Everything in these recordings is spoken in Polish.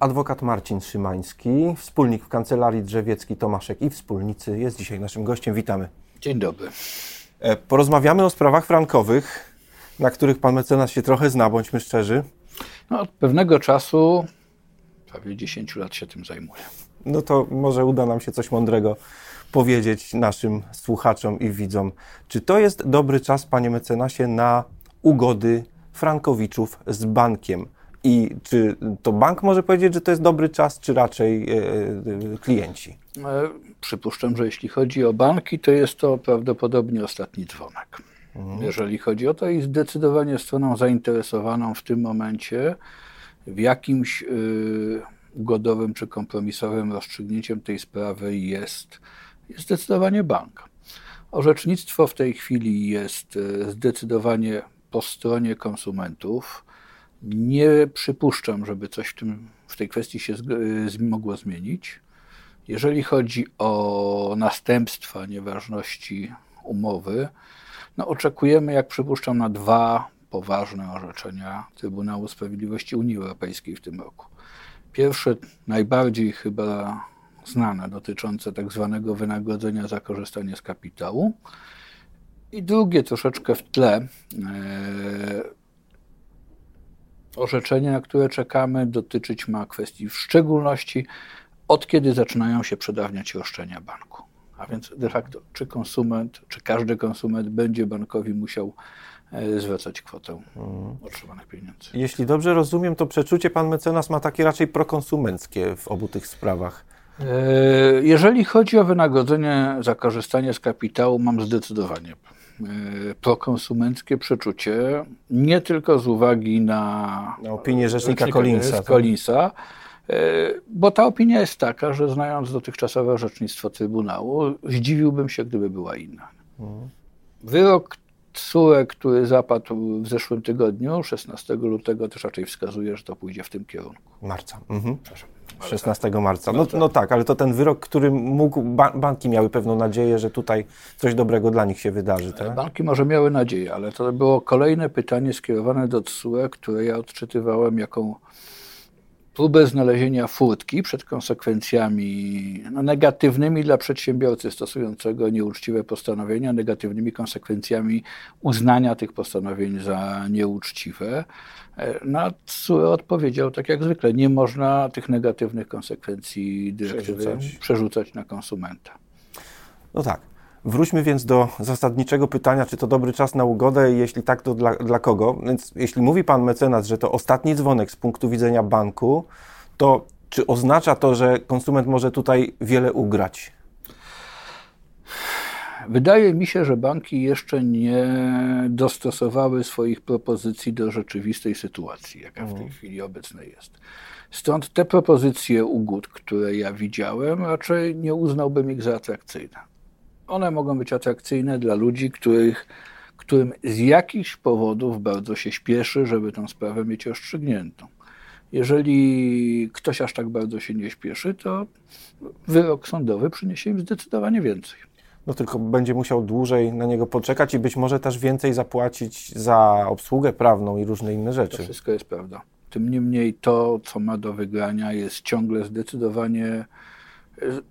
Adwokat Marcin Szymański, wspólnik w kancelarii Drzewiecki Tomaszek i wspólnicy jest dzisiaj naszym gościem. Witamy. Dzień dobry. E, porozmawiamy o sprawach frankowych, na których pan mecenas się trochę zna, bądźmy szczerzy. No, od pewnego czasu, prawie 10 lat się tym zajmuję. No to może uda nam się coś mądrego powiedzieć naszym słuchaczom i widzom. Czy to jest dobry czas, panie mecenasie, na ugody Frankowiczów z bankiem? I czy to bank może powiedzieć, że to jest dobry czas, czy raczej e, e, klienci? E, przypuszczam, że jeśli chodzi o banki, to jest to prawdopodobnie ostatni dzwonek. Mhm. Jeżeli chodzi o to, i zdecydowanie stroną zainteresowaną w tym momencie w jakimś ugodowym czy kompromisowym rozstrzygnięciem tej sprawy jest, jest zdecydowanie bank. Orzecznictwo w tej chwili jest zdecydowanie po stronie konsumentów. Nie przypuszczam, żeby coś w, tym, w tej kwestii się z, mogło zmienić. Jeżeli chodzi o następstwa nieważności umowy, no oczekujemy, jak przypuszczam, na dwa poważne orzeczenia Trybunału Sprawiedliwości Unii Europejskiej w tym roku. Pierwsze, najbardziej chyba znane, dotyczące tak zwanego wynagrodzenia za korzystanie z kapitału. I drugie, troszeczkę w tle, e, orzeczenie, na które czekamy, dotyczyć ma kwestii w szczególności od kiedy zaczynają się przedawniać roszczenia banku. A więc de facto, czy konsument, czy każdy konsument będzie bankowi musiał e, zwracać kwotę hmm. otrzymanych pieniędzy. Jeśli dobrze rozumiem, to przeczucie pan mecenas ma takie raczej prokonsumenckie w obu tych sprawach. E, jeżeli chodzi o wynagrodzenie za korzystanie z kapitału, mam zdecydowanie prokonsumenckie przeczucie, nie tylko z uwagi na, na opinię rzecznika, rzecznika Collinsa. Collinsa E, bo ta opinia jest taka, że znając dotychczasowe orzecznictwo Trybunału, zdziwiłbym się, gdyby była inna. Wyrok TSUE, który zapadł w zeszłym tygodniu, 16 lutego, też raczej wskazuje, że to pójdzie w tym kierunku. Marca. Mhm. 16 marca. No, no, tak, ale to ten wyrok, który mógł, banki miały pewną nadzieję, że tutaj coś dobrego dla nich się wydarzy. Tak? Banki może miały nadzieję, ale to było kolejne pytanie skierowane do TSUE, które ja odczytywałem jako próbę znalezienia furtki przed konsekwencjami no, negatywnymi dla przedsiębiorcy stosującego nieuczciwe postanowienia, negatywnymi konsekwencjami uznania tych postanowień za nieuczciwe. E, na co odpowiedział tak jak zwykle, nie można tych negatywnych konsekwencji dyrektywy przerzucać, przerzucać na konsumenta. No tak. Wróćmy więc do zasadniczego pytania, czy to dobry czas na ugodę, jeśli tak, to dla, dla kogo? Więc jeśli mówi pan mecenas, że to ostatni dzwonek z punktu widzenia banku, to czy oznacza to, że konsument może tutaj wiele ugrać? Wydaje mi się, że banki jeszcze nie dostosowały swoich propozycji do rzeczywistej sytuacji, jaka w tej mhm. chwili obecnej jest. Stąd te propozycje ugód, które ja widziałem, raczej nie uznałbym ich za atrakcyjne one mogą być atrakcyjne dla ludzi, których, którym z jakichś powodów bardzo się śpieszy, żeby tę sprawę mieć rozstrzygniętą. Jeżeli ktoś aż tak bardzo się nie śpieszy, to wyrok sądowy przyniesie im zdecydowanie więcej. No tylko będzie musiał dłużej na niego poczekać i być może też więcej zapłacić za obsługę prawną i różne inne rzeczy. To wszystko jest prawda. Tym niemniej to, co ma do wygrania, jest ciągle zdecydowanie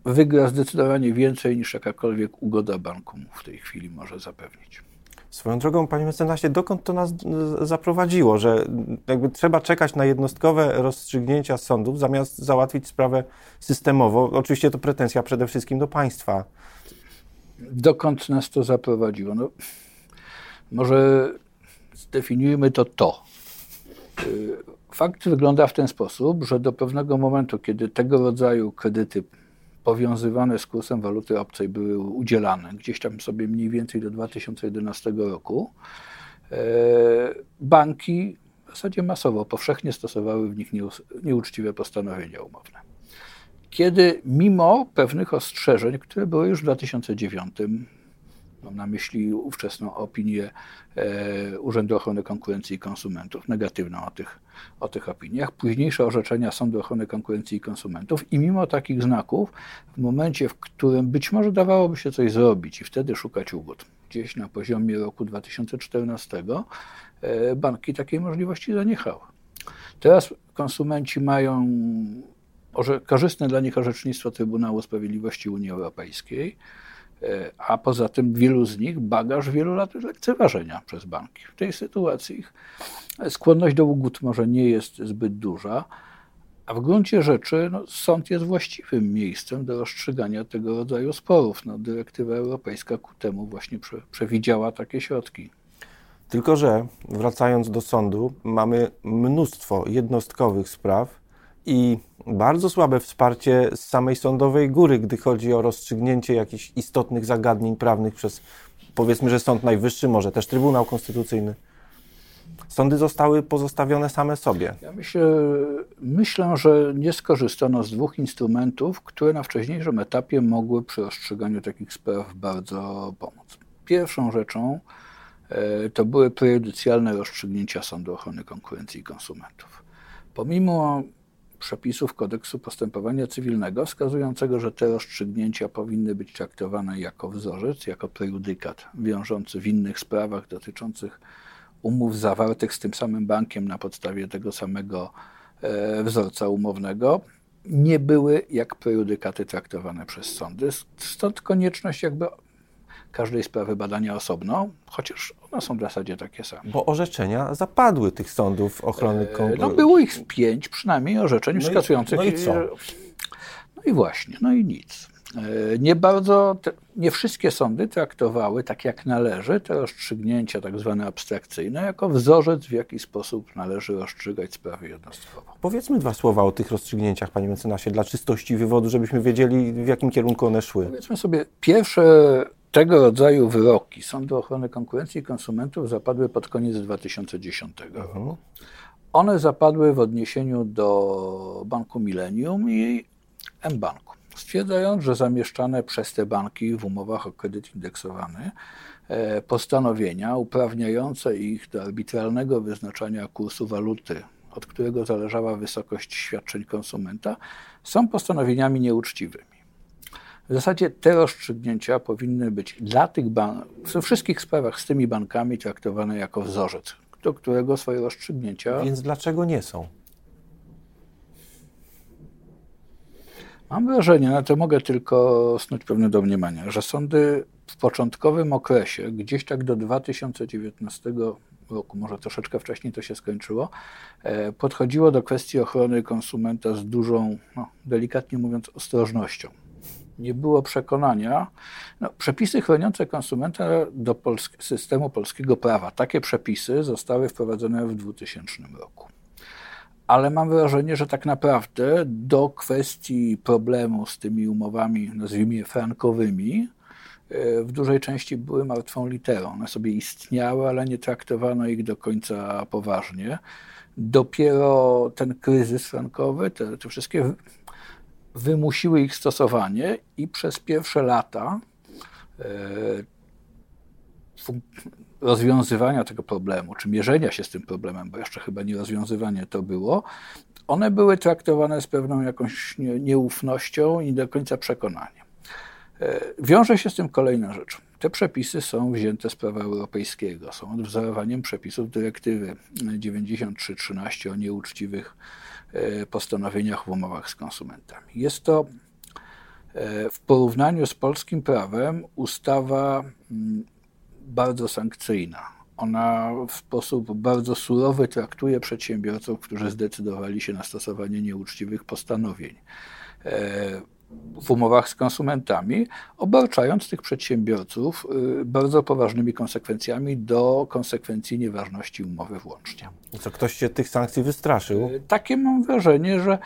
wygra zdecydowanie więcej niż jakakolwiek ugoda banku w tej chwili może zapewnić. Swoją drogą, panie mecenasie, dokąd to nas zaprowadziło, że jakby trzeba czekać na jednostkowe rozstrzygnięcia sądów, zamiast załatwić sprawę systemowo? Oczywiście to pretensja przede wszystkim do państwa. Dokąd nas to zaprowadziło? No, może zdefiniujmy to to. Y, fakt wygląda w ten sposób, że do pewnego momentu, kiedy tego rodzaju kredyty powiązywane z kursem waluty obcej były udzielane, gdzieś tam sobie mniej więcej do 2011 roku, e, banki w zasadzie masowo, powszechnie stosowały w nich nieuczciwe postanowienia umowne. Kiedy mimo pewnych ostrzeżeń, które były już w 2009 Mam na myśli ówczesną opinię e, Urzędu Ochrony Konkurencji i Konsumentów, negatywną o tych, o tych opiniach, późniejsze orzeczenia Sądu Ochrony Konkurencji i Konsumentów i mimo takich znaków, w momencie, w którym być może dawałoby się coś zrobić i wtedy szukać ugód, gdzieś na poziomie roku 2014, e, banki takiej możliwości zaniechały. Teraz konsumenci mają korzystne dla nich orzecznictwo Trybunału Sprawiedliwości Unii Europejskiej, a poza tym wielu z nich bagaż wielu lat lekceważenia przez banki. W tej sytuacji ich skłonność do ugód może nie jest zbyt duża, a w gruncie rzeczy no, sąd jest właściwym miejscem do rozstrzygania tego rodzaju sporów. No, dyrektywa europejska ku temu właśnie prze, przewidziała takie środki. Tylko, że wracając do sądu, mamy mnóstwo jednostkowych spraw i bardzo słabe wsparcie z samej sądowej góry, gdy chodzi o rozstrzygnięcie jakichś istotnych zagadnień prawnych przez powiedzmy, że Sąd Najwyższy, może też Trybunał Konstytucyjny. Sądy zostały pozostawione same sobie. Ja myślę, myślę, że nie skorzystano z dwóch instrumentów, które na wcześniejszym etapie mogły przy rozstrzyganiu takich spraw bardzo pomóc. Pierwszą rzeczą e, to były prejudycjalne rozstrzygnięcia Sądu Ochrony Konkurencji i Konsumentów. Pomimo przepisów kodeksu postępowania cywilnego wskazującego, że te rozstrzygnięcia powinny być traktowane jako wzorzec, jako prejudykat wiążący w innych sprawach dotyczących umów zawartych z tym samym bankiem na podstawie tego samego e, wzorca umownego, nie były jak prejudykaty traktowane przez sądy. Stąd konieczność jakby każdej sprawy badania osobno, chociaż one są w zasadzie takie same. Bo orzeczenia zapadły tych sądów ochrony e, konkurencji. No było ich pięć przynajmniej orzeczeń no wskazujących. I, no i co? No i właśnie, no i nic. E, nie bardzo, nie wszystkie sądy traktowały tak jak należy te rozstrzygnięcia tak zwane abstrakcyjne jako wzorzec, w jaki sposób należy rozstrzygać sprawy jednostkowo. Powiedzmy dwa słowa o tych rozstrzygnięciach, panie mecenasie, dla czystości wywodu, żebyśmy wiedzieli, w jakim kierunku one szły. Powiedzmy sobie, pierwsze tego rodzaju wyroki Sądu Ochrony Konkurencji i Konsumentów zapadły pod koniec 2010 roku. Mhm. One zapadły w odniesieniu do Banku Millennium i M-Banku, stwierdzając, że zamieszczane przez te banki w umowach o kredyt indeksowany e, postanowienia uprawniające ich do arbitralnego wyznaczania kursu waluty, od którego zależała wysokość świadczeń konsumenta, są postanowieniami nieuczciwymi. W zasadzie te rozstrzygnięcia powinny być dla tych banków, we wszystkich sprawach z tymi bankami traktowane jako wzorzec, do którego swoje rozstrzygnięcia. Więc dlaczego nie są? Mam wrażenie, na to mogę tylko snuć pewne domniemania, że sądy w początkowym okresie, gdzieś tak do 2019 roku, może troszeczkę wcześniej to się skończyło, e, podchodziło do kwestii ochrony konsumenta z dużą, no, delikatnie mówiąc, ostrożnością nie było przekonania. No, przepisy chroniące konsumenta do systemu polskiego prawa, takie przepisy zostały wprowadzone w 2000 roku. Ale mam wrażenie, że tak naprawdę do kwestii problemu z tymi umowami, nazwijmy je frankowymi, e, w dużej części były martwą literą. One sobie istniały, ale nie traktowano ich do końca poważnie. Dopiero ten kryzys frankowy, te, te wszystkie wymusiły ich stosowanie i przez pierwsze lata e, rozwiązywania tego problemu, czy mierzenia się z tym problemem, bo jeszcze chyba nie rozwiązywanie to było, one były traktowane z pewną jakąś nieufnością i do końca przekonaniem. E, wiąże się z tym kolejna rzecz. Te przepisy są wzięte z prawa europejskiego, są odwzorowaniem przepisów dyrektywy 9313 o nieuczciwych E, postanowieniach w umowach z konsumentami. Jest to e, w porównaniu z polskim prawem ustawa mm, bardzo sankcyjna. Ona w sposób bardzo surowy traktuje przedsiębiorców, którzy zdecydowali się na stosowanie nieuczciwych postanowień e, w umowach z konsumentami, obarczając tych przedsiębiorców y, bardzo poważnymi konsekwencjami do konsekwencji nieważności umowy włącznie. I co, ktoś się tych sankcji wystraszył? Y, takie mam wrażenie, że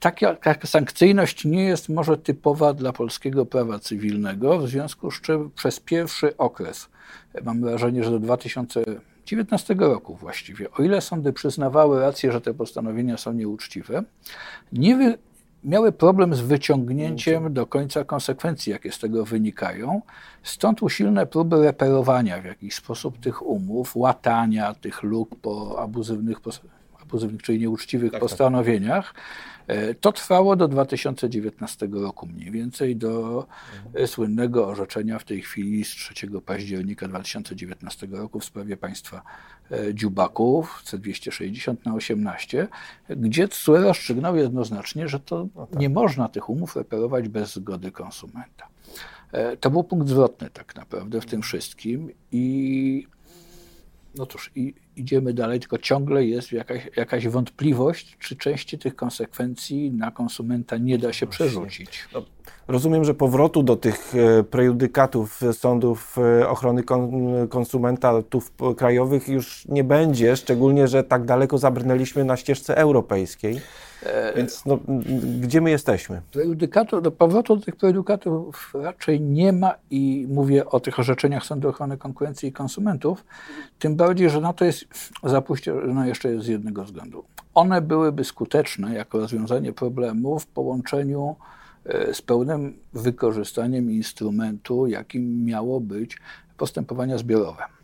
taka, taka sankcyjność nie jest może typowa dla polskiego prawa cywilnego, w związku z czym przez pierwszy okres, mam wrażenie, że do 2019 roku właściwie, o ile sądy przyznawały rację, że te postanowienia są nieuczciwe, nie, wy, miały problem z wyciągnięciem do końca konsekwencji, jakie z tego wynikają. Stąd usilne próby reperowania w jakiś sposób tych umów, łatania tych luk po abuzywnych, abuzywnych, czyli nieuczciwych tak, tak. postanowieniach, E, to trwało do 2019 roku mniej więcej, do mhm. słynnego orzeczenia w tej chwili z 3 października 2019 roku w sprawie państwa e, Dziubaków C260 na 18, gdzie TSUE rozstrzygnął jednoznacznie, że to no tak. nie można tych umów reperować bez zgody konsumenta. To był punkt zwrotny tak naprawdę w tym wszystkim i no cóż, i idziemy dalej, tylko ciągle jest jakaś, jakaś wątpliwość, czy części tych konsekwencji na konsumenta nie da się przerzucić. No, rozumiem, że powrotu do tych e, prejudykatów sądów e, ochrony konsumenta tu krajowych już nie będzie, szczególnie, że tak daleko zabrnęliśmy na ścieżce europejskiej. Więc no, gdzie my jesteśmy? Prejudykator, do powrotu do tych prejudykatów raczej nie ma i mówię o tych orzeczeniach Sądu Ochrony Konkurencji i Konsumentów, tym bardziej, że na to jest zapuścione jeszcze z jednego względu. One byłyby skuteczne jako rozwiązanie problemu w połączeniu e, z pełnym wykorzystaniem instrumentu, jakim miało być postępowania zbiorowe.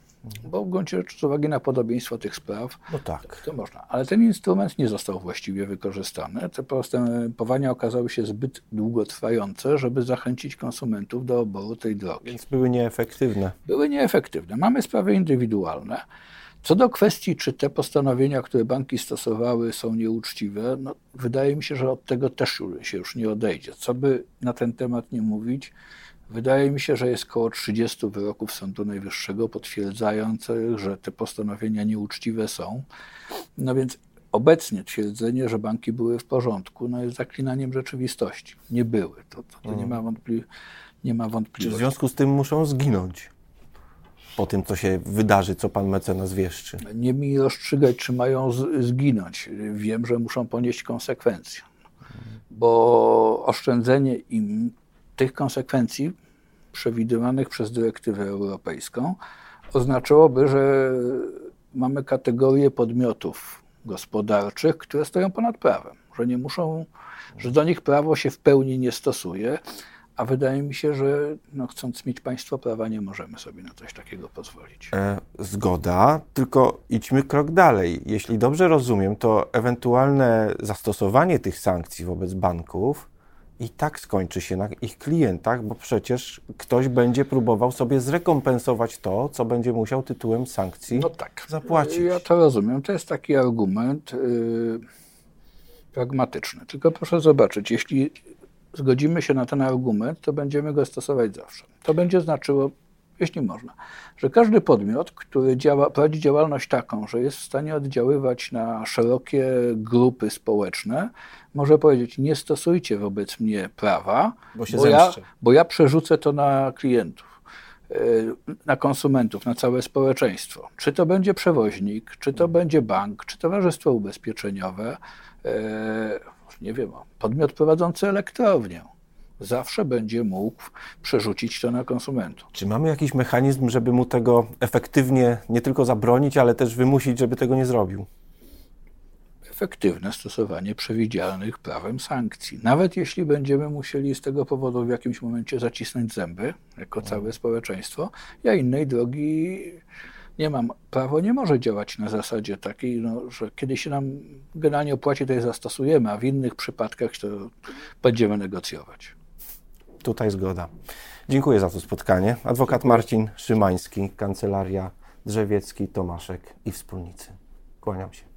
Bo w gruncie rzeczy z uwagi na podobieństwo tych spraw, no tak. to można. Ale ten instrument nie został właściwie wykorzystany. Te postępowania okazały się zbyt długotrwające, żeby zachęcić konsumentów do oboru tej drogi. Więc były nieefektywne. Były nieefektywne. Mamy sprawy indywidualne. Co do kwestii, czy te postanowienia, które banki stosowały, są nieuczciwe, no, wydaje mi się, że od tego też się już nie odejdzie. Co by na ten temat nie mówić, Wydaje mi się, że jest około 30 wyroków Sądu Najwyższego potwierdzających, że te postanowienia nieuczciwe są. No więc obecnie twierdzenie, że banki były w porządku, no jest zaklinaniem rzeczywistości. Nie były. To, to, to nie, ma wątpli- nie ma wątpliwości. Czy w związku z tym muszą zginąć? Po tym, co się wydarzy, co pan mecenas wieszczy. Nie mi rozstrzygać, czy mają z- zginąć. Wiem, że muszą ponieść konsekwencje. Bo oszczędzenie im tych konsekwencji przewidywanych przez dyrektywę europejską oznaczałoby, że mamy kategorię podmiotów gospodarczych, które stoją ponad prawem, że nie muszą, że do nich prawo się w pełni nie stosuje, a wydaje mi się, że no, chcąc mieć państwo prawa, nie możemy sobie na coś takiego pozwolić. E, zgoda, tylko idźmy krok dalej. Jeśli dobrze rozumiem, to ewentualne zastosowanie tych sankcji wobec banków i tak skończy się na ich klientach, bo przecież ktoś będzie próbował sobie zrekompensować to, co będzie musiał tytułem sankcji no tak. zapłacić. Ja to rozumiem. To jest taki argument yy, pragmatyczny. Tylko proszę zobaczyć, jeśli zgodzimy się na ten argument, to będziemy go stosować zawsze. To będzie znaczyło jeśli można, że każdy podmiot, który działa, prowadzi działalność taką, że jest w stanie oddziaływać na szerokie grupy społeczne, może powiedzieć: Nie stosujcie wobec mnie prawa, bo, bo ja, bo ja przerzucę to na klientów e, na konsumentów, na całe społeczeństwo. Czy to będzie przewoźnik, czy to będzie bank, czy towarzystwo ubezpieczeniowe, e, nie wiem, podmiot prowadzący elektrownię zawsze będzie mógł przerzucić to na konsumentów. Czy mamy jakiś mechanizm, żeby mu tego efektywnie nie tylko zabronić, ale też wymusić, żeby tego nie zrobił? Efektywne stosowanie przewidzianych prawem sankcji. Nawet jeśli będziemy musieli z tego powodu w jakimś momencie zacisnąć zęby, jako mhm. całe społeczeństwo, ja innej drogi nie mam. Prawo nie może działać na zasadzie takiej, no, że kiedy się nam generalnie opłaci, to je zastosujemy, a w innych przypadkach to będziemy negocjować. Tutaj zgoda. Dziękuję za to spotkanie. Adwokat Marcin Szymański, Kancelaria Drzewiecki, Tomaszek i Wspólnicy. Kłaniam się.